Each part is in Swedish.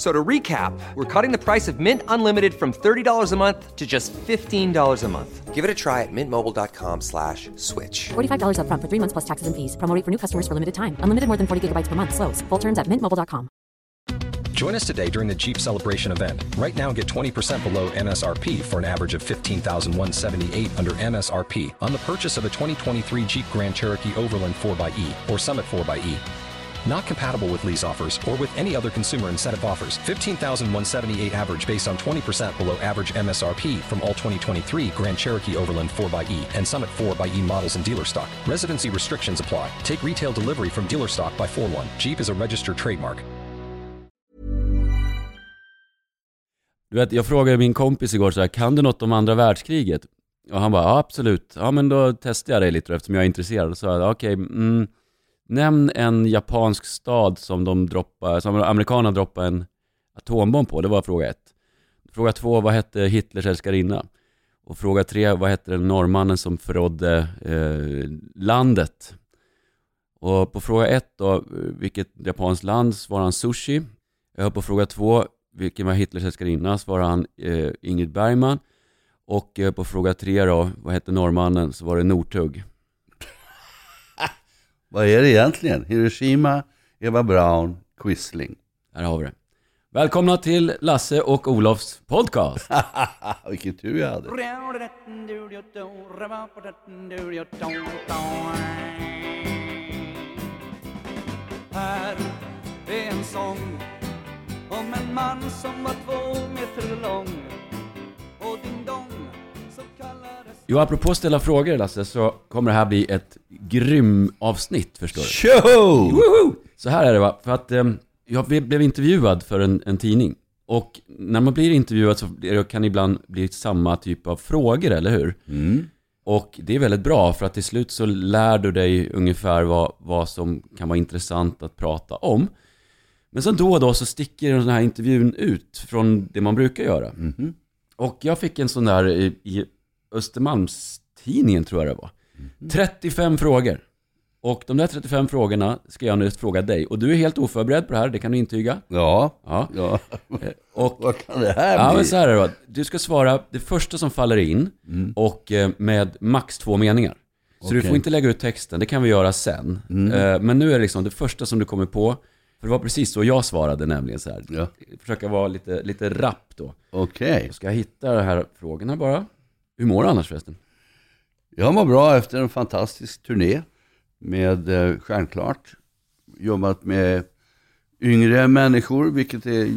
F- So to recap, we're cutting the price of Mint Unlimited from $30 a month to just $15 a month. Give it a try at mintmobile.com slash switch. $45 upfront for three months plus taxes and fees. Promo rate for new customers for limited time. Unlimited more than 40 gigabytes per month. Slows. Full terms at mintmobile.com. Join us today during the Jeep Celebration event. Right now, get 20% below MSRP for an average of 15178 under MSRP on the purchase of a 2023 Jeep Grand Cherokee Overland 4xE or Summit 4xE. Not compatible with lease offers or with any other consumer incentive offers. 15,178 average based on 20% below average MSRP from all 2023 Grand Cherokee Overland 4xE and Summit 4xE models in dealer stock. Residency restrictions apply. Take retail delivery from dealer stock by 4 1. Jeep is a registered trademark. Du vet, jag frågade min kompis igår så här, kan du något om andra världskriget? Och han bara, ja absolut. Ja men då testar jag dig lite då, eftersom jag är intresserad. Så sa jag, okej, mm, nämn en japansk stad som de droppar, som amerikanerna droppade en atombomb på. Det var fråga ett. Fråga två, vad hette Hitlers älskarinna? Och fråga tre, vad hette den norrmannen som förrådde eh, landet? Och på fråga ett då, vilket japanskt land svarade han sushi. På fråga två, vilken var Hitlers älskarinna? Svarade han eh, Ingrid Bergman. Och eh, på fråga tre då, vad hette norrmannen? Så var det Northug. Vad är det egentligen? Hiroshima, Eva Braun, Quisling. Här har vi det. Välkomna till Lasse och Olofs podcast. Vilken tur jag hade. Här är en sång om en man som var två meter lång och din dong så kallades Jo, apropå ställa frågor Lasse, så kommer det här bli ett grym avsnitt förstår du. Show! Woho! Så här är det va, för att eh, jag blev intervjuad för en, en tidning. Och när man blir intervjuad så kan det ibland bli samma typ av frågor, eller hur? Och det är väldigt bra för att till slut så lär du dig ungefär vad, vad som kan vara intressant att prata om. Men sen då och då så sticker den här intervjun ut från det man brukar göra. Och jag fick en sån där i, i Östermalmstidningen tror jag det var. 35 frågor. Och de där 35 frågorna ska jag nu fråga dig. Och du är helt oförberedd på det här, det kan du intyga. Ja, Ja. ja. Och Vad kan det här Ja, bli? men så här är det. Du ska svara det första som faller in och eh, med max två meningar. Så du Okej. får inte lägga ut texten, det kan vi göra sen. Eh, Men nu är det liksom det första som du kommer på. För det var precis så jag svarade nämligen så här. Ja. Försöka vara lite, lite rapp då. Okej. Då ska jag hitta de här frågorna bara. Hur mår du annars förresten? Jag mår bra efter en fantastisk turné med eh, Stjärnklart. Jobbat med yngre människor, vilket är,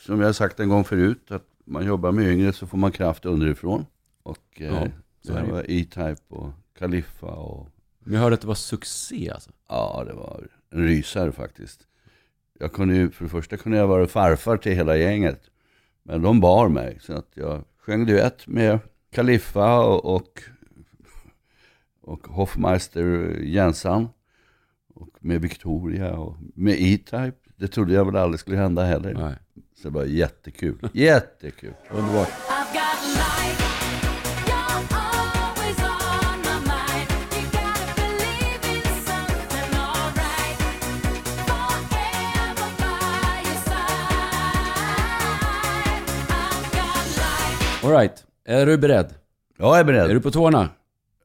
som jag sagt en gång förut, att man jobbar med yngre så får man kraft underifrån. Och eh, Ja, här det. var E-Type och Kaliffa och Men jag hörde att det var succé alltså. ja, det var en rysare faktiskt. Jag kunde ju, för det första kunde jag vara farfar till hela gänget. Men de bar mig, så att jag sjöng duett med Kaliffa och, och, och Hoffmeister Jensan. Och med Victoria och med E-Type. Det trodde jag väl aldrig skulle hända heller. Nej. Så det var jättekul. Jättekul. Underbart. I've got är du beredd? Jag är beredd. Är du på tårna?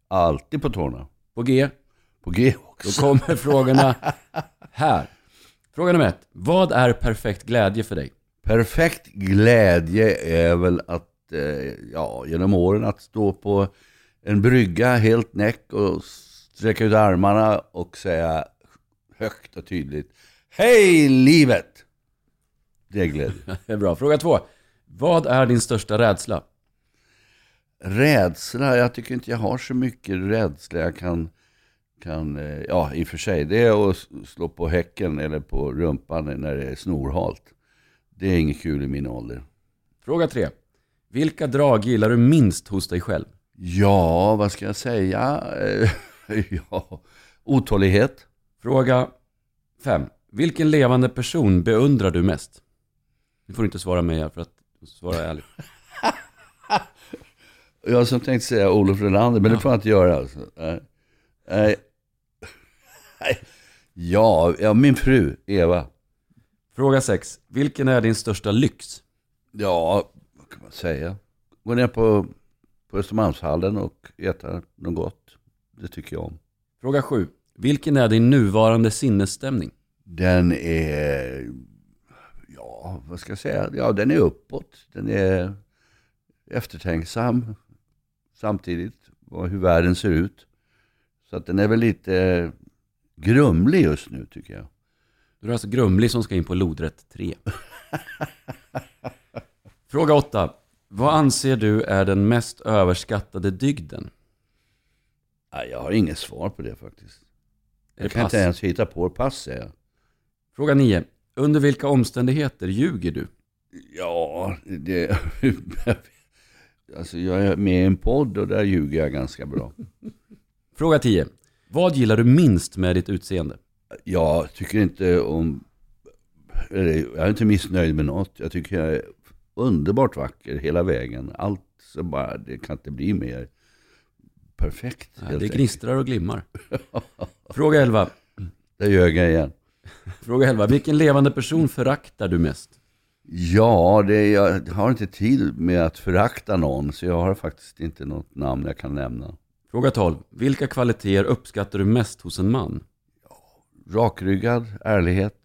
Alltid på tårna. På G? På G Då också. kommer frågorna här. Fråga nummer ett. Vad är perfekt glädje för dig? Perfekt glädje är väl att, eh, ja, genom åren att stå på en brygga helt näck och sträcka ut armarna och säga högt och tydligt Hej livet! Det är glädje. Det är bra. Fråga två. Vad är din största rädsla? Rädsla, jag tycker inte jag har så mycket rädsla jag kan, kan eh, ja i och för sig, det är att slå på häcken eller på rumpan när det är snorhalt. Det är inget kul i min ålder. Fråga tre. Vilka drag gillar du minst hos dig själv? Ja, vad ska jag säga? Eh, ja, otålighet. Fråga fem. Vilken levande person beundrar du mest? Du får inte svara mig för att svara ärligt. Jag som tänkte säga Olof Relander, men det får jag inte göra. Alltså. Nej. Nej. Nej. Ja, ja, min fru Eva. Fråga 6. Vilken är din största lyx? Ja, vad kan man säga? Gå ner på, på Östermalmshallen och äta något gott. Det tycker jag om. Fråga 7. Vilken är din nuvarande sinnesstämning? Den är, ja vad ska jag säga, ja den är uppåt. Den är eftertänksam samtidigt, vad- hur världen ser ut. Så att den är väl lite grumlig just nu tycker jag. Du är alltså grumlig som ska in på lodrätt 3. Fråga 8. Vad anser du är den mest överskattade dygden? Nej, jag har inget svar på det faktiskt. Jag kan pass? inte ens hitta på pass säger jag. Fråga 9. Under vilka omständigheter ljuger du? Ja, det... alltså jag är med i en podd och där ljuger jag ganska bra. Fråga 10. Vad gillar du minst med ditt utseende? Jag tycker inte om... Jag är inte missnöjd med något. Jag tycker jag är underbart vacker hela vägen. Allt så bara, det kan inte bli mer perfekt. Ja, det enkelt. gnistrar och glimmar. Fråga 11. Där ljög jag igen. Fråga 11. Vilken levande person föraktar du mest? Ja, det, jag har inte tid med att förakta någon. Så jag har faktiskt inte något namn jag kan nämna. Fråga 12. Vilka kvaliteter uppskattar du mest hos en man? Rakryggad, ärlighet.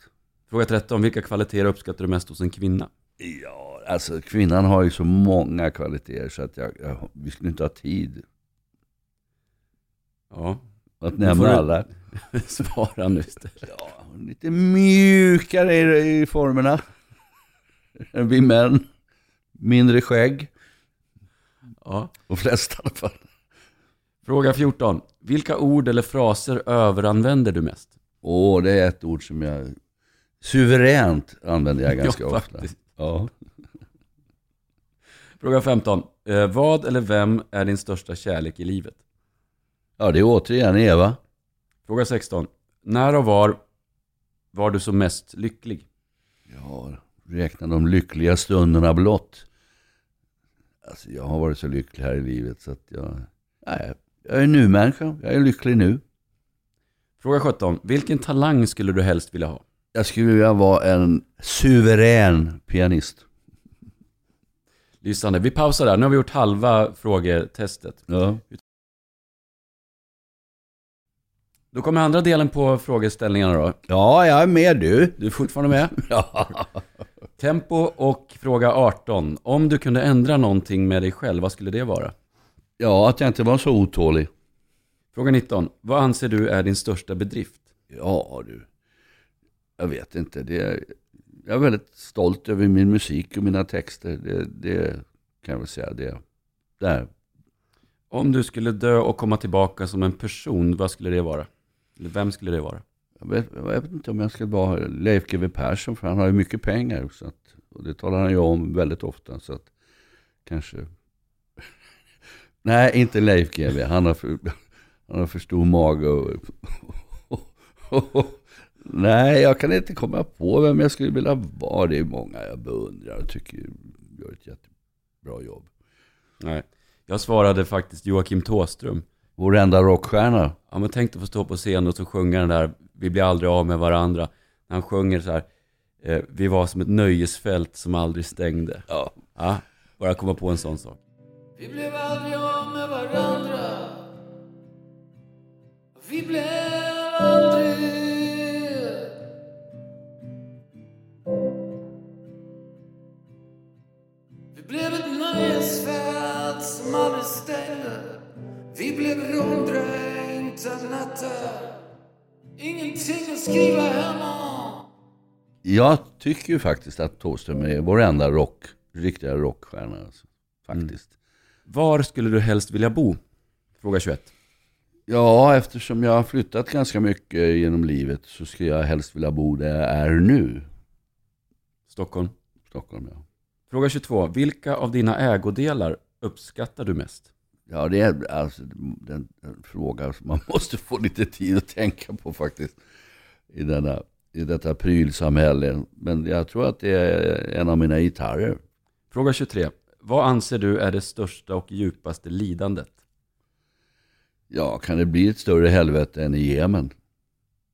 Fråga 13. Vilka kvaliteter uppskattar du mest hos en kvinna? Ja, alltså kvinnan har ju så många kvaliteter så att jag, jag, vi skulle inte ha tid Ja, att nämna du- alla. svara nu istället. Ja, lite mjukare i, i formerna vi män. Mindre skägg, Ja. de flesta i alla fall. Fråga 14. Vilka ord eller fraser överanvänder du mest? Åh, det är ett ord som jag suveränt använder jag ganska Ja, ofta. Ja. Fråga 15. Eh, vad eller vem är din största kärlek i livet? ja, det är återigen Eva. Fråga 16. När och var var du som mest lycklig? Ja, räkna de lyckliga stunderna blott. Alltså jag har varit så lycklig här i livet så att jag... Nej, jag är nu-människa. Jag är lycklig nu. Fråga 17. Vilken talang skulle du helst vilja ha? Jag skulle vilja vara en suverän pianist. Lysande. Vi pausar där. Nu har vi gjort halva frågetestet. Ja. Då kommer andra delen på frågeställningarna då. ja, jag är med du. Du är fortfarande med? Ja. Tempo och fråga 18. Om du kunde ändra någonting med dig själv, vad skulle det vara? ja, att jag inte var så otålig. Fråga 19. Vad anser du är din största bedrift? Ja du, jag vet inte. Det är, jag är väldigt stolt över min musik och mina texter. Det, det kan jag väl säga. Det, där. Om du skulle dö och komma tillbaka som en person, vad skulle det vara? Vem skulle det vara? Jag vet, jag vet inte om jag ska vara Leif GW Persson, för han har ju mycket pengar. Så att, och det talar han ju om väldigt ofta. Så att kanske... Nej, inte Leif GW. Han har för, han har för stor mage. Och, nej, jag kan inte komma på vem jag skulle vilja vara. Det är många jag beundrar och tycker gör ett jättebra jobb. Nej. Jag svarade faktiskt Joakim Tåström. Vår enda rockstjärna. Ja men tänk dig få stå på scen och så sjunga den där Vi blir aldrig av med varandra. Han sjunger så här eh, Vi var som ett nöjesfält som aldrig stängde. Ja. Ja, bara komma på en sån sak. Vi blev aldrig av med varandra Vi blev aldrig Vi blev ett nöjesfält som aldrig stängde Vi blev råndränkta nätter Ingenting att skriva hem om Jag tycker ju faktiskt att Thåström är vår enda rock, riktiga rockstjärna. Alltså. Faktiskt. Var skulle du helst vilja bo? Fråga 21. Ja, eftersom jag har flyttat ganska mycket genom livet så skulle jag helst vilja bo där jag är nu. Stockholm. Stockholm, ja. Fråga 22. Vilka av dina ägodelar uppskattar du mest? Ja, det är alltså den, den fråga som man måste få lite tid att tänka på faktiskt. I denna. i detta prylsamhälle. Men jag tror att det är en av mina gitarrer. Fråga 23. Vad anser du är det största och djupaste lidandet? Ja, kan det bli ett större helvete än i Jemen?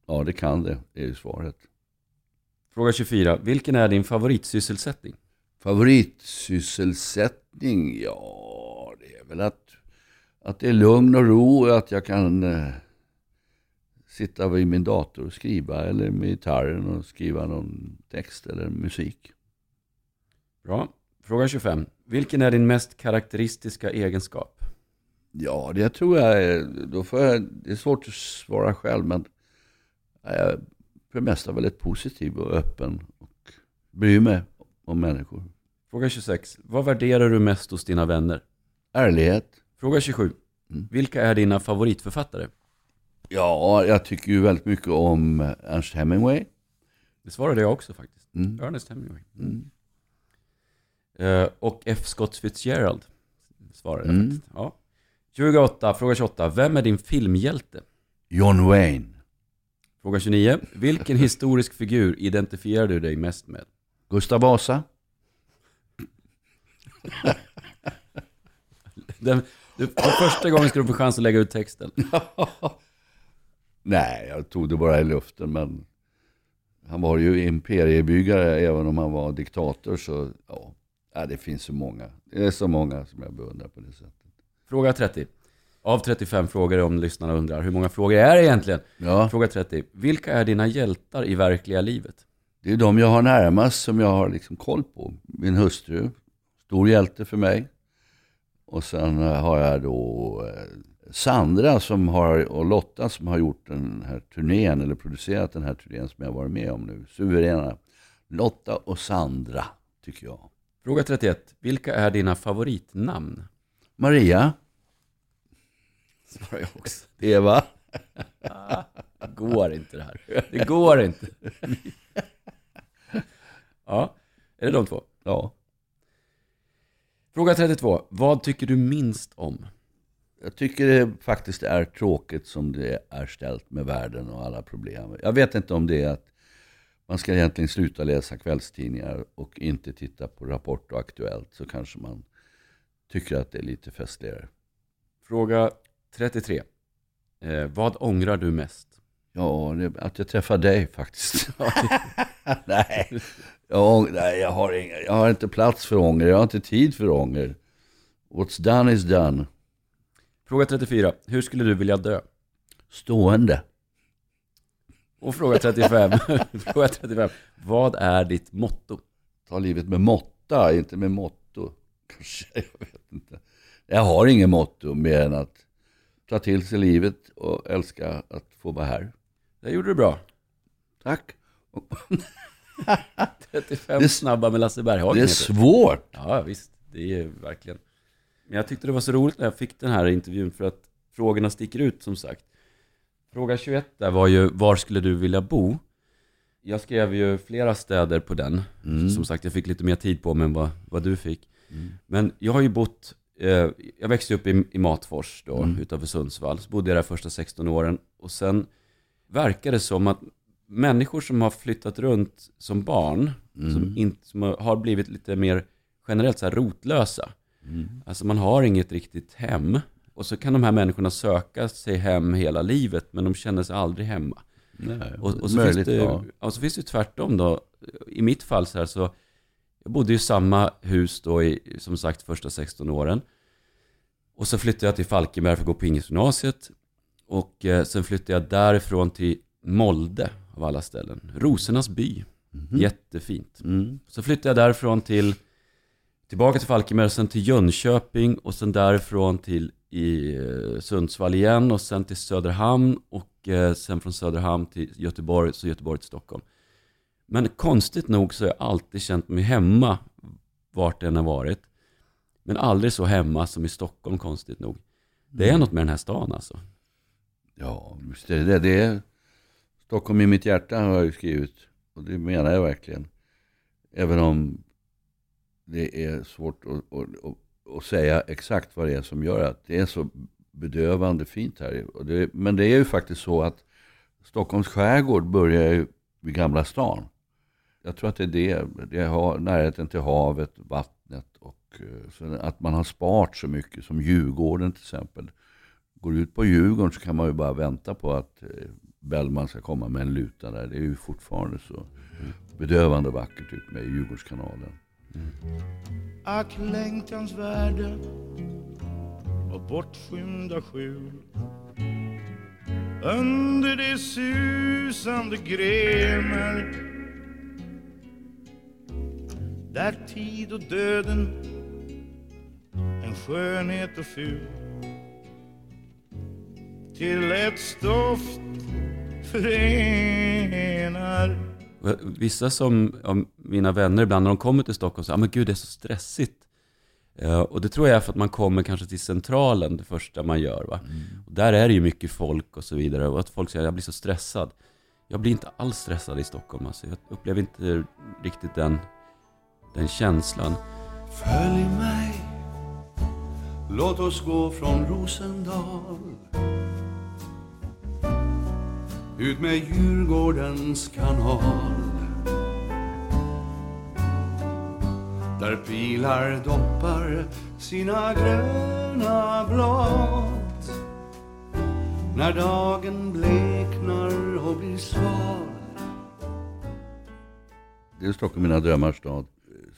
Ja, det kan det, det är ju svaret. Fråga 24. Vilken är din favoritsysselsättning? Favoritsysselsättning? Ja, det är väl att, att det är lugn och ro och att jag kan eh, sitta vid min dator och skriva eller med gitarren och skriva någon text eller musik. Bra. Fråga 25. Vilken är din mest karaktäristiska egenskap? Ja, det tror jag är, då får jag, det är svårt att svara själv men jag är för det mesta väldigt positiv och öppen och bryr mig om människor. Fråga 26. Vad värderar du mest hos dina vänner? Ärlighet. Fråga 27. Vilka är dina favoritförfattare? Ja, jag tycker ju väldigt mycket om Ernst Hemingway. Det svarade jag också faktiskt. Mm. Ernest Hemingway. Eh, och F. Scott Fitzgerald svarade jag Mm. faktiskt. Ja. 28. Fråga 28. Vem är din filmhjälte? John Wayne. Fråga 29. Vilken historisk figur identifierar du dig mest med? Gustav Vasa. Den, du, för första gången ska du få chans att lägga ut texten. Nej, jag tog det bara i luften men han var ju imperiebyggare även om han var diktator så ja, ja, det finns så många. Det är så många som jag beundrar på det sättet. Fråga 30. Av 35 frågor om lyssnarna undrar, hur många frågor är det egentligen? Ja, Fråga 30. Vilka är dina hjältar i verkliga livet? det är de jag har närmast som jag har liksom koll på. Min hustru, stor hjälte för mig. Och sen eh, har jag då eh, Sandra som har, och Lotta som har gjort den här turnén, eller producerat den här turnén som jag varit med om nu. Suveräna. Lotta och Sandra, tycker jag. Fråga 31. Vilka är dina favoritnamn? Maria, Svarar jag också. Eva. Det går inte det här. Det går inte. Ja, är det de två? Ja, Fråga 32. Vad tycker du minst om? jag tycker det faktiskt är tråkigt som det är ställt med världen och alla problem. Jag vet inte om det är att man ska egentligen sluta läsa kvällstidningar och inte titta på Rapport och Aktuellt så kanske man tycker att det är lite festligare. Fråga 33. Eh, vad ångrar du mest? Ja, det, att jag träffade dig faktiskt. nej, jag, nej jag, har inga, jag har inte plats för ånger, jag har inte tid för ånger. What's done is done. Fråga 34. Hur skulle du vilja dö? Stående. Och fråga 35. fråga 35. Vad är ditt motto? Ta livet med måtta, inte med motto. Kanske, jag vet inte. Jag har ingen motto mer än att ta till sig livet och älska att få vara här. Det gjorde du bra. Tack. 35 Det snabba med Lasse Berghagen. Det är svårt. Ja, visst. Det är verkligen. Men jag tyckte det var så roligt när jag fick den här intervjun för att frågorna sticker ut som sagt. Fråga 21 där var ju, var skulle du vilja bo? Jag skrev ju flera städer på den. Som sagt, jag fick lite mer tid på mig än vad, vad du fick. Men jag har ju bott, eh, jag växte upp i, i Matfors då, utanför Sundsvall. Så bodde jag där första 16 åren. Och sen verkar det som att människor som har flyttat runt som barn, som, in, som har blivit lite mer generellt så här rotlösa. Alltså man har inget riktigt hem. Och så kan de här människorna söka sig hem hela livet, men de känner sig aldrig hemma. Nej, Och, och så, möjligt, finns det, ja. ja. så finns det ju tvärtom då. I mitt fall så här så, jag bodde i samma hus då i, som sagt, första 16 åren. Och så flyttade jag till Falkenberg för att gå på Ingesgymnasiet. Och eh, sen flyttade jag därifrån till Molde, av alla ställen. Rosornas by. Jättefint. Mm. Så flyttade jag därifrån till, tillbaka till Falkenberg, sen till Jönköping och sen därifrån till i eh, Sundsvall igen och sen till Söderhamn och eh, sen från Söderhamn till Göteborg, så Göteborg till Stockholm. Men konstigt nog så har jag alltid känt mig hemma vart det än har varit. Men aldrig så hemma som i Stockholm konstigt nog. Det är något med den här stan alltså. Ja, visst är det det. är Stockholm i mitt hjärta har jag ju skrivit. Och det menar jag verkligen. Även om det är svårt att, att, att, att säga exakt vad det är som gör att det är så bedövande fint här. Men det är ju faktiskt så att Stockholms skärgård börjar ju vid Gamla stan. Jag tror att det är det, det har närheten till havet, vattnet och eh, att man har sparat så mycket som Djurgården till exempel. Går du ut på Djurgården så kan man ju bara vänta på att eh, Bellman ska komma med en luta där. Det är ju fortfarande så bedövande vackert ut med Djurgårdskanalen. Ack längtans värde och bortskymda skjul under de susande grenar där tid och döden en skönhet och ful till ett stoft förenar Vissa som, av mina vänner ibland när de kommer till Stockholm säger, ah, men gud det är så stressigt. Eh, och det tror jag är för att man kommer kanske till centralen det första man gör. Va? Och där är det ju mycket folk och så vidare. Och att folk säger, jag blir så stressad. Jag blir inte alls stressad i Stockholm. Alltså. Jag upplever inte riktigt den, den känslan. Följ mig Låt oss gå från Rosendal ut med Djurgårdens kanal. Där pilar doppar sina gröna blad. När dagen bleknar och blir sval. Det är Stockholm mina drömmars stad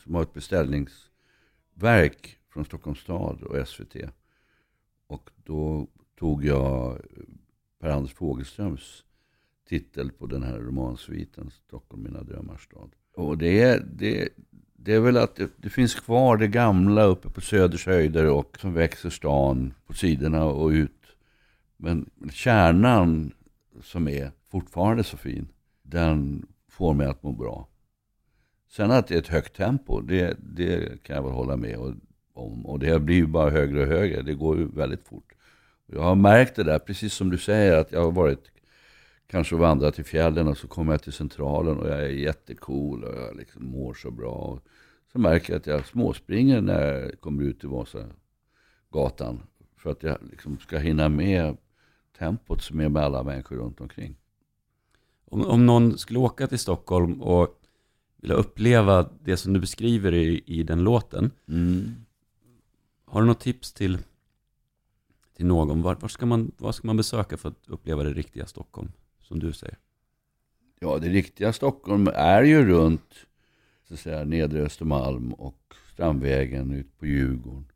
som har ett beställningsverk från Stockholms stad och SVT. Och då tog jag eh, Per-Anders Fogelströms titel på den här romansviten Stockholm mina drömmars stad. Och det är, det, det är väl att det, det finns kvar det gamla uppe på Söders höjder och som växer stan på sidorna och ut. Men kärnan som är fortfarande så fin, den får mig att må bra. Sen att det är ett högt tempo, det, det kan jag väl hålla med om. Och det blir ju bara högre och högre, det går ju väldigt fort. Jag har märkt det där, precis som du säger, att jag har varit kanske vandrat i fjällen och så kommer jag till centralen och jag är jättecool och jag liksom mår så bra. Så märker jag att jag småspringer när jag kommer ut till Vasagatan. För att jag liksom ska hinna med tempot som är med alla människor runt omkring. Om, om någon skulle åka till Stockholm och vilja uppleva det som du beskriver i, i den låten. Mm. Har du något tips till, till någon? Var, var ska man, vad ska man besöka för att uppleva det riktiga Stockholm? Som du säger. Ja, det riktiga Stockholm är ju runt så att säga, nedre Östermalm och Strandvägen ut på Djurgården.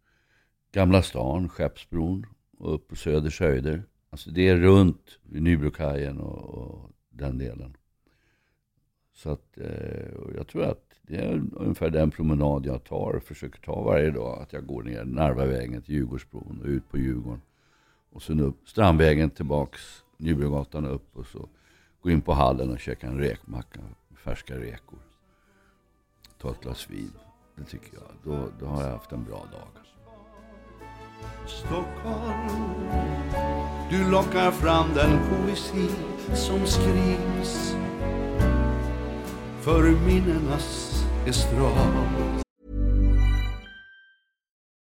Gamla stan, Skeppsbron och upp på Söders höjder. Alltså det är runt Nybrokajen och, och den delen. Så att eh, och jag tror att det är ungefär den promenad jag tar, och försöker ta varje dag. Att jag går ner Narvavägen till Djurgårdsbron och ut på Djurgården. Och sen upp Strandvägen tillbaks Nybrogatan upp och så gå in på hallen och käka en räkmacka med färska räkor. Ta ett glas vin. Det tycker jag. Då, då har jag haft en bra dag. Stockholm Du lockar fram den poesi som skrivs för minnenas estrad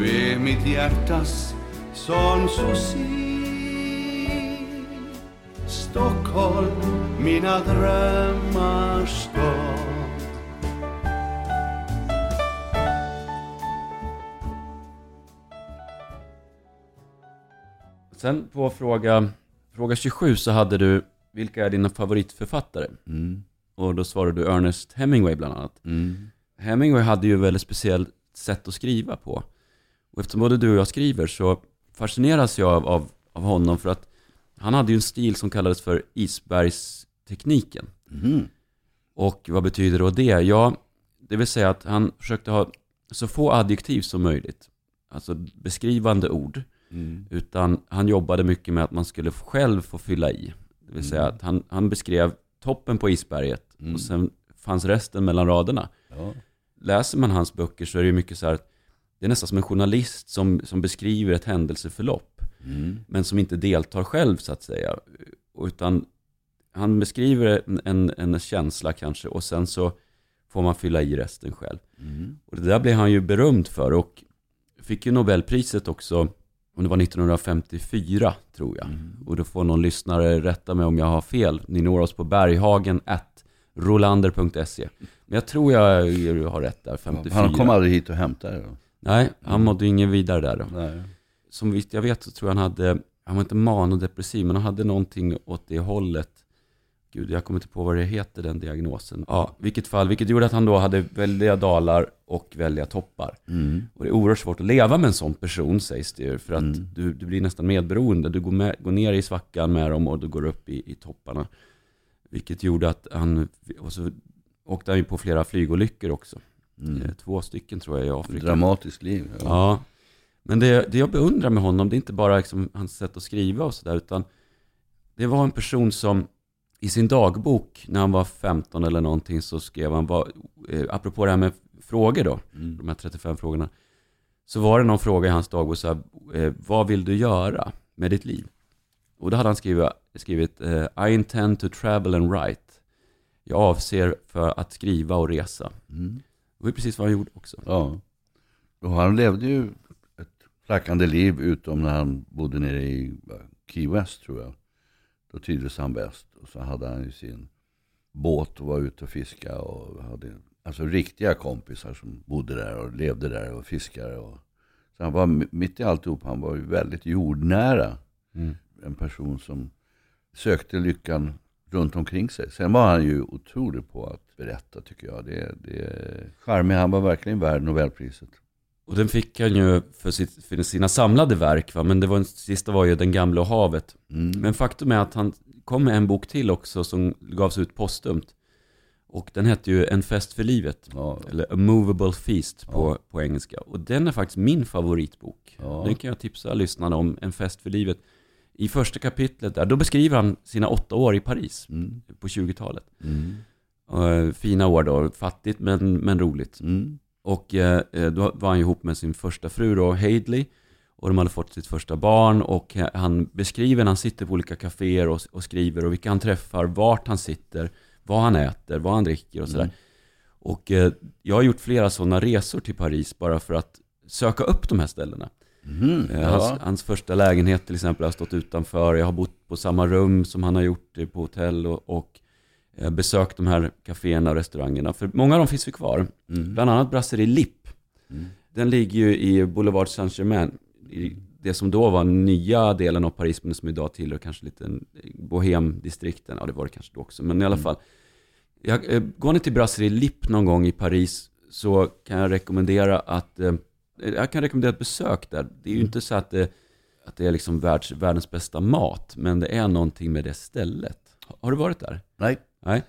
Du är mitt hjärtas Sanssouci Stockholm, mina drömmars stad Sen på fråga, fråga 27 så hade du, vilka är dina favoritförfattare? Mm. Och då svarade du Ernest Hemingway bland annat. Mm. Hemingway hade ju väldigt speciellt sätt att skriva på. Och eftersom både du och jag skriver så fascineras jag av, av, av honom för att han hade ju en stil som kallades för isbergstekniken. Mhm. Och vad betyder då det? Ja, det vill säga att han försökte ha så få adjektiv som möjligt. Alltså beskrivande ord. Mm. Utan han jobbade mycket med att man skulle själv få fylla i. Det vill säga att han, han beskrev toppen på isberget Mm. och sen fanns resten mellan raderna. Ja. Läser man hans böcker så är det ju mycket så här att det är nästan som en journalist som, som beskriver ett händelseförlopp. Mm. Men som inte deltar själv så att säga. Utan han beskriver en, en, känsla kanske och sen så får man fylla i resten själv. Mm. Och det där blev han ju berömd för och fick ju Nobelpriset också, om det var 1954 tror jag. Och då får någon lyssnare rätta mig om jag har fel. Ni når oss på berghagen rolander.se. Men jag tror jag har rätt där, 54. Han kom aldrig hit och hämtade det då? Nej, han mådde ju ingen vidare där då. Nej. Som vitt jag vet så tror jag han hade, han var inte manodepressiv, men han hade någonting åt det hållet. Gud, jag kommer inte på vad det heter, den diagnosen. Ja, vilket fall, vilket gjorde att han då hade väldiga dalar och väldiga toppar. Mm. Och det är oerhört svårt att leva med en sån person sägs det ju. För att Mm. du, du blir nästan medberoende. Du går, med, går ner i svackan med dem och du går upp i, i topparna. Vilket gjorde att han, och så åkte han ju på flera flygolyckor också. Mm. Eh, Två stycken tror jag i Afrika. Dramatiskt liv. Ja. Ja. Men det, det jag beundrar med honom, det är inte bara liksom hans sätt att skriva och sådär, utan det var en person som i sin dagbok, när han var 15 eller någonting, så skrev han, vad, eh, apropå det här med frågor då, Mm. de här 35 frågorna, så var det någon fråga i hans dagbok, så här, eh, vad vill du göra med ditt liv? Och då hade han skrivit, skrivit eh, I intend to travel and write. Jag avser för att skriva och resa. Mm. Det var ju precis vad han gjorde också. Ja. Och han levde ju ett flackande liv utom när han bodde nere i va, Key West tror jag. Då trivdes han bäst. Och så hade han ju sin båt och var ute och fiskade och hade alltså riktiga kompisar som bodde där och levde där och fiskade. Och, så han var mitt i alltihop, han var ju väldigt jordnära. Mm. En person som sökte lyckan runt omkring sig. Sen var han ju otrolig på att berätta tycker jag. Det, det är charmig, han var verkligen värd Nobelpriset. Och den fick han ju för, sitt, för sina samlade verk, va? men det var, den sista var ju Den gamla och havet. Mm. Men faktum är att han kom med en bok till också som gavs ut postumt. Och den hette ju En fest för livet, Ja. eller A Movable Feast på, på engelska. Och den är faktiskt min favoritbok. Ja. Den kan jag tipsa lyssnarna om, En fest för livet. I första kapitlet där, då beskriver han sina åtta år i Paris Mm. på 20-talet. Mm. Eh, fina år då, fattigt men, men roligt. Mm. Och eh, då var han ihop med sin första fru då, Hadley. Och de hade fått sitt första barn och eh, han beskriver när han sitter på olika kaféer och, och skriver och vilka han träffar, vart han sitter, vad han äter, vad han dricker och sådär. Mm. Och eh, jag har gjort flera sådana resor till Paris bara för att söka upp de här ställena. Mhm. Eh, Ja. Hans, hans första lägenhet till exempel har stått utanför. Jag har bott på samma rum som han har gjort på hotell och, och eh, besökt de här kaféerna och restaurangerna. För många av dem finns ju kvar. Mm. Bland annat Brasserie Lipp. Mm. Den ligger ju i Boulevard Saint-Germain. I det som då var nya delen av Paris, men som idag tillhör kanske lite en bohemdistrikten. Ja, det var det kanske då också. Men i alla Mm. fall. Jag, eh, går ni till Brasserie Lipp någon gång i Paris så kan jag rekommendera att eh, jag kan rekommendera ett besök där. Det är ju inte så att det, att det är liksom världs, världens bästa mat, men det är någonting med det stället. Har du varit där? Nej. Nej.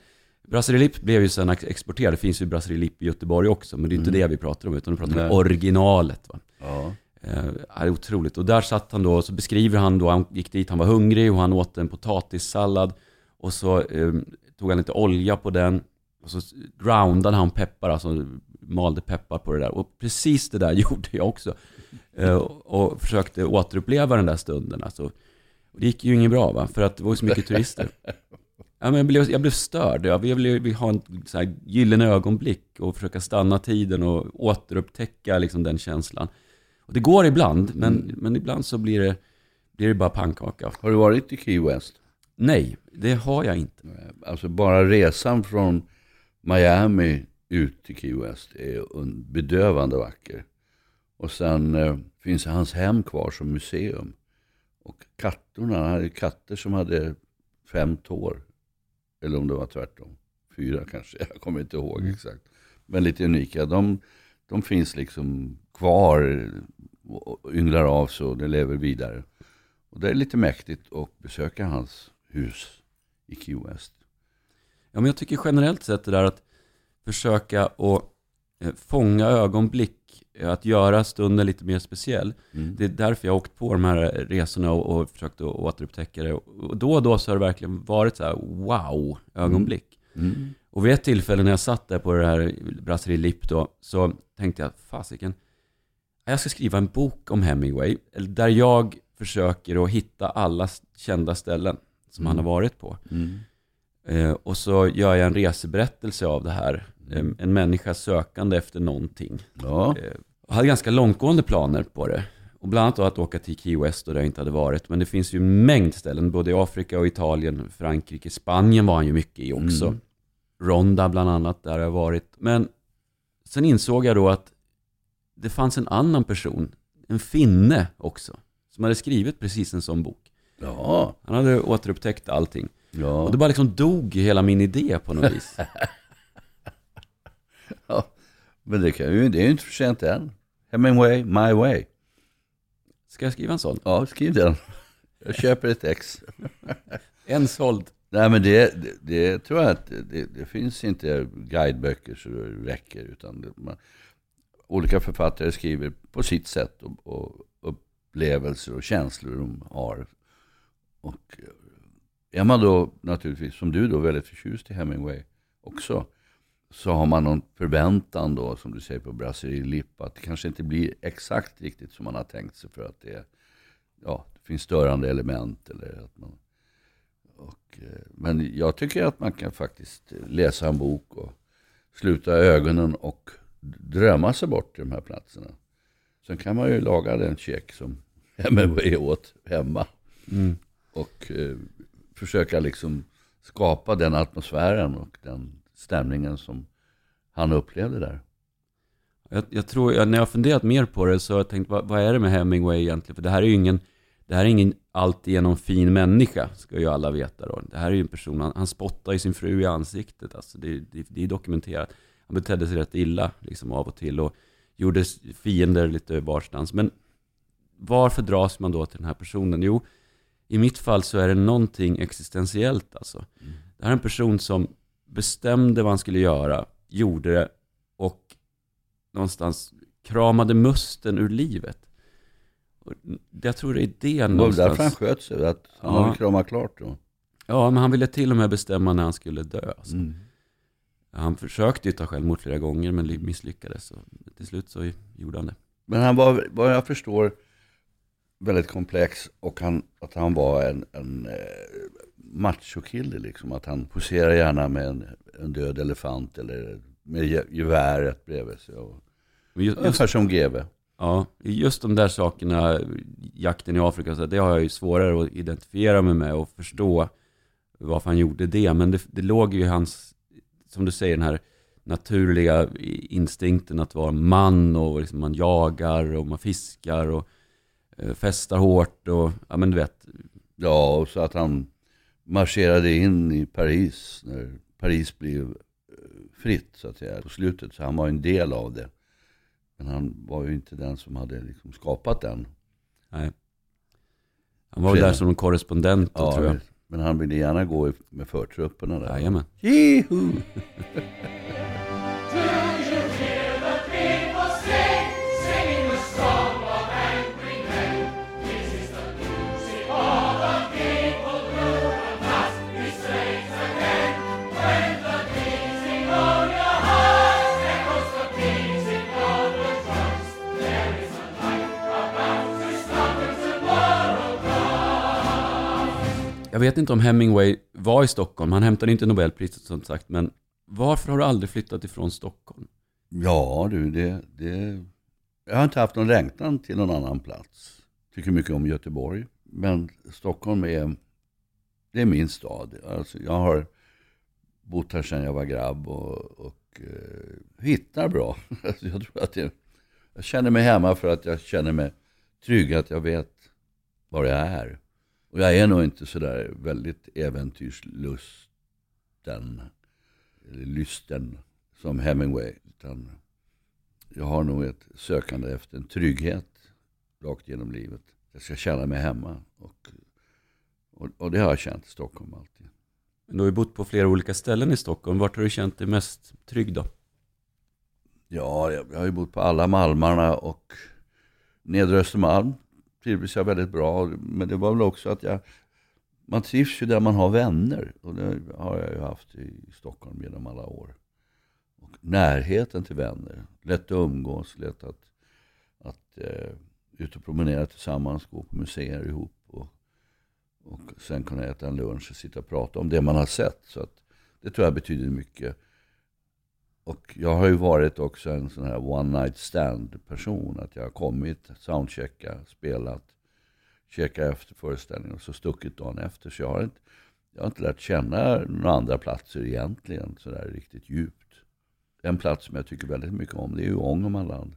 Brasserie Lipp blev ju sen ex- exporterad. Det finns ju Brasserie Lipp i Göteborg också, men det är inte det vi pratar om, utan vi pratar om Nej. originalet. Va? Ja. Eh, det är otroligt. Och där satt han då, och så beskriver han då, han gick dit, han var hungrig och han åt en potatissallad. Och så eh, tog han lite olja på den. Och så groundade han peppar, alltså malde peppar på det där. Och precis det där gjorde jag också. Eh, och, och försökte återuppleva den där stunden. Alltså. Och det gick ju inget bra va, för att det var ju så mycket turister. Ja, men jag, blev, jag blev störd. Jag ville, ville ha en så här gyllene ögonblick och försöka stanna tiden och återupptäcka liksom, den känslan. Och det går ibland, men, men ibland så blir det, blir det bara pannkaka. Har du varit i Key West? Nej, det har jag inte. Alltså bara resan från Miami ut till Key West är bedövande vacker. Och sen eh, finns hans hem kvar som museum. Och kattorna, han hade katter som hade fem tår. Eller om det var tvärtom. Fyra kanske, jag kommer inte ihåg exakt. Men lite unika. De, de finns liksom kvar och ynglar av sig och det lever vidare. Och det är lite mäktigt att besöka hans hus i Key West. Ja, men jag tycker generellt sett det där att försöka att eh, fånga ögonblick, att göra stunden lite mer speciell. Mm. Det är därför jag har åkt på de här resorna och, och försökt att återupptäcka det. Och då och då så har det verkligen varit så här wow-ögonblick. Mm. Och vid ett tillfälle när jag satt där på det här Brasserie Lipp då, så tänkte jag, fasiken, jag ska skriva en bok om Hemingway, där jag försöker att hitta alla kända ställen som han har varit på. Mm. Eh, och så gör jag en reseberättelse av det här. Eh, en människa sökande efter någonting. Ja, Eh, jag hade ganska långtgående planer på det. Och bland annat då att åka till Key West och där jag inte hade varit. Men det finns ju en mängd ställen, både i Afrika och Italien, Frankrike, Spanien var han ju mycket i också. Mm. Ronda bland annat, där har jag varit. Men sen insåg jag då att det fanns en annan person, en finne också, som hade skrivit precis en sån bok. ja, Han hade återupptäckt allting. ja. Och det bara liksom dog hela min idé på något vis. ja. Men det, kan ju, det är ju inte för sent än. Hemingway, my way. Ska jag skriva en sån? Ja, skriv den. Jag köper ett ex. En såld. Nej men det, det, det tror jag att det, det finns inte guideböcker så det räcker. Utan det, man, olika författare skriver på sitt sätt och, och upplevelser och känslor de har. Och är man då naturligtvis, som du då, väldigt förtjust i Hemingway också. Så har man någon förväntan då, som du säger på Brasserie Lipp, att det kanske inte blir exakt riktigt som man har tänkt sig för att det, ja, det finns störande element. Eller att man, och, eh, men jag tycker att man kan faktiskt läsa en bok och sluta ögonen och drömma sig bort till de här platserna. Sen kan man ju laga den check som Hemingway åt hemma. Mm. Och eh, försöka liksom skapa den atmosfären och den stämningen som han upplevde där. Jag, jag tror, när jag funderat mer på det så har jag tänkt, vad, vad är det med Hemingway egentligen? För det här är ju ingen, det här är ingen alltigenom fin människa, ska ju alla veta då. Det här är ju en person, han, han spottar ju sin fru i ansiktet, alltså det, det, det är dokumenterat. Han betedde sig rätt illa, liksom av och till, och gjorde fiender lite varstans. Men varför dras man då till den här personen? Jo, i mitt fall så är det någonting existentiellt alltså. Det här är en person som bestämde vad han skulle göra, gjorde det och någonstans kramade musten ur livet. Och jag tror det är det Det var därför han någonstans. sköt sig, att han Ja. hade kramat klart då. Ja, men han ville till och med bestämma när han skulle dö. Alltså. Mm. Han försökte ju ta självmord flera gånger men misslyckades. Så till slut så gjorde han det. Men han var, vad jag förstår, väldigt komplex och han, att han var en, en eh, machokille liksom. Att han poserar gärna med en, en död elefant eller med ge- geväret bredvid sig. Och, just, ungefär som GV. ja, just de där sakerna, jakten i Afrika, så det har jag ju svårare att identifiera mig med och förstå varför han gjorde det. Men det, det låg ju i hans, som du säger, den här naturliga instinkten att vara man och liksom man jagar och man fiskar och festar hårt och, ja men du vet, Ja, och så att han marscherade in i Paris när Paris blev eh, fritt så att säga på slutet. Så han var en del av det. Men han var ju inte den som hade liksom skapat den. nej. Han var väl där som en korrespondent då, tror jag. Men han ville gärna gå med förtrupperna där. Jajamän. Jiho! vet inte om Hemingway var i Stockholm. Han hämtade inte Nobelpriset som sagt. Men varför har du aldrig flyttat ifrån Stockholm? Ja du, det, det... Jag har inte haft någon längtan till någon annan plats. Tycker mycket om Göteborg. Men Stockholm är, det är min stad. Alltså, jag har bott här sedan jag var grabb och, och eh, hittar bra. Alltså, jag tror att jag, jag känner mig hemma för att jag känner mig trygg. Att jag vet var jag är. Och jag är nog inte sådär väldigt äventyrslusten, eller lysten som Hemingway. Utan jag har nog ett sökande efter en trygghet rakt genom livet. Jag ska känna mig hemma. Och, och, och det har jag känt i Stockholm alltid. Men Du har ju bott på flera olika ställen i Stockholm. Vart har du känt dig mest trygg då? Ja, jag jag har ju bott på alla Malmarna och Nedre Östermalm trivdes jag väldigt bra. Men det var väl också att jag, man trivs ju där man har vänner. Och det har jag ju haft i Stockholm genom alla år. Och närheten till vänner. Lätt att umgås, lätt att, att eh, ut och promenera tillsammans, gå på museer ihop. Och, och sen kunna äta en lunch och sitta och prata om det man har sett. Så att det tror jag betyder mycket. Och jag har ju varit också en sån här one night stand person. Att jag har kommit, soundchecka, spelat, checka efter föreställningen och så stuckit dagen efter. Så jag har inte, jag har inte lärt känna några andra platser egentligen sådär riktigt djupt. En plats som jag tycker väldigt mycket om det är ju Ångermanland.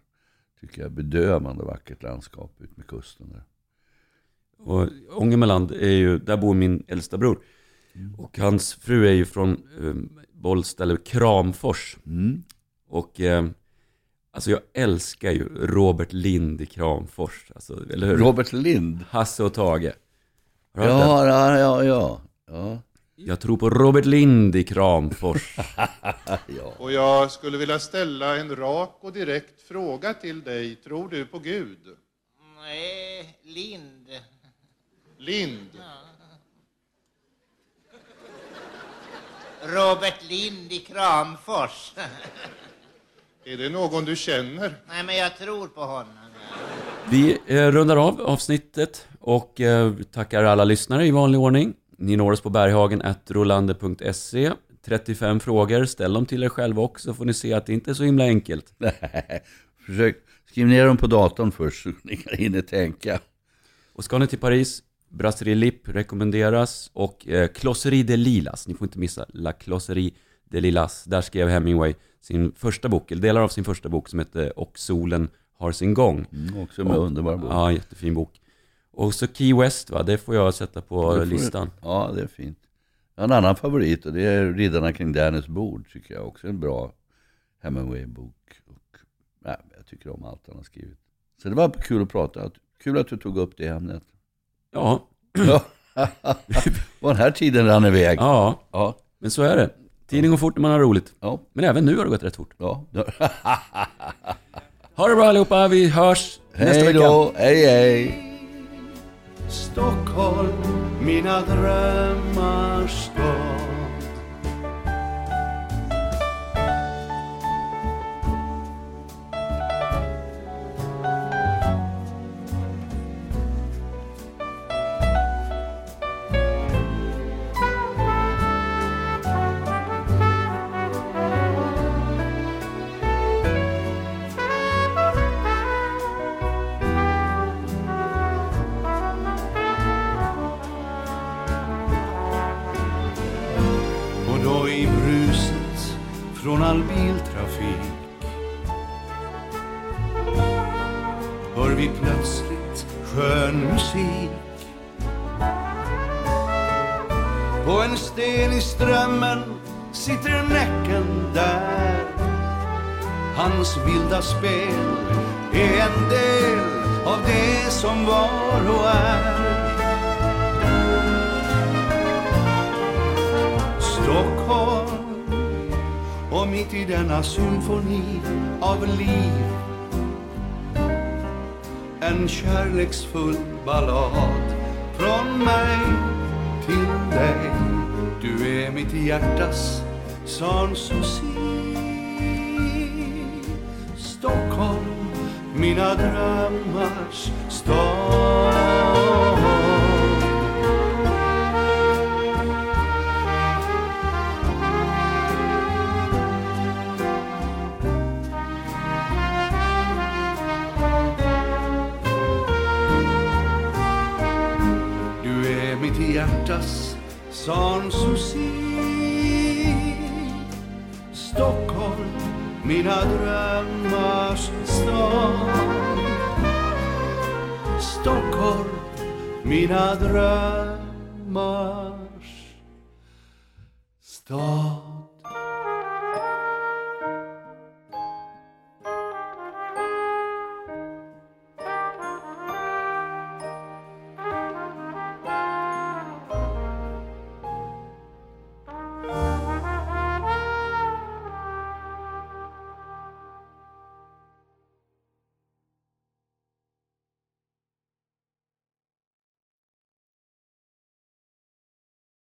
Tycker jag är bedövande vackert landskap ut med kusten där. Och Ångermanland är ju, där bor min äldsta bror. Och hans fru är ju från eh, Bollsta, eller Kramfors. Mm. Och eh, alltså jag älskar ju Robert Lind i Kramfors. Alltså, eller hur? Robert Lind. Hasse och Tage. Har? Ja, ja, ja, ja. ja. Jag tror på Robert Lind i Kramfors. Och jag skulle vilja ställa en rak och direkt fråga till dig. Tror du på Gud? Nej, Lind. Lind? Robert Lind i Kramfors. Är det någon du känner? Nej, men jag tror på honom. Vi eh, rundar av avsnittet och eh, tackar alla lyssnare i vanlig ordning. Ni når oss på berghagen.rollander.se 35 frågor, ställ dem till er själva också så får ni se att det inte är så himla enkelt. Nej, försök skriv ner dem på datorn först så ni kan hinna tänka. Och ska ni till Paris, Brasserie Lip rekommenderas och eh, Closerie de Lilas, ni får inte missa La Closerie de Lilas. Där skrev Hemingway sin första bok, eller delar av sin första bok som hette Och solen har sin gång. Mm, också en underbar bok. Ja, jättefin bok. Och så Key West va, det får jag sätta på får listan. Ja, det är fint. Jag har en annan favorit och det är Riddarna kring Dannys bord. Tycker jag också är en bra Hemingway-bok. Och, nej, jag tycker om allt han har skrivit. Så det var kul att prata. Kul att du tog upp det ämnet. Ja, Ja. och den här tiden rann iväg. ja, Ja. men så är det. Tiden går fort när man har roligt. Ja. Men även nu har det gått rätt fort. ja. Ha det bra allihopa, vi hörs nästa Hej vecka. då. Hej hej. Stockholm, mina drömmars stad Hans vilda spel är en del av det som var och är. Stockholm och mitt i denna symfoni av liv. En kärleksfull ballad från mig till dig. Du är mitt hjärtas San Stockholm, mina drömmars stad Du är mitt hjärtas Sanssouci Stockholm, mina drömmars stad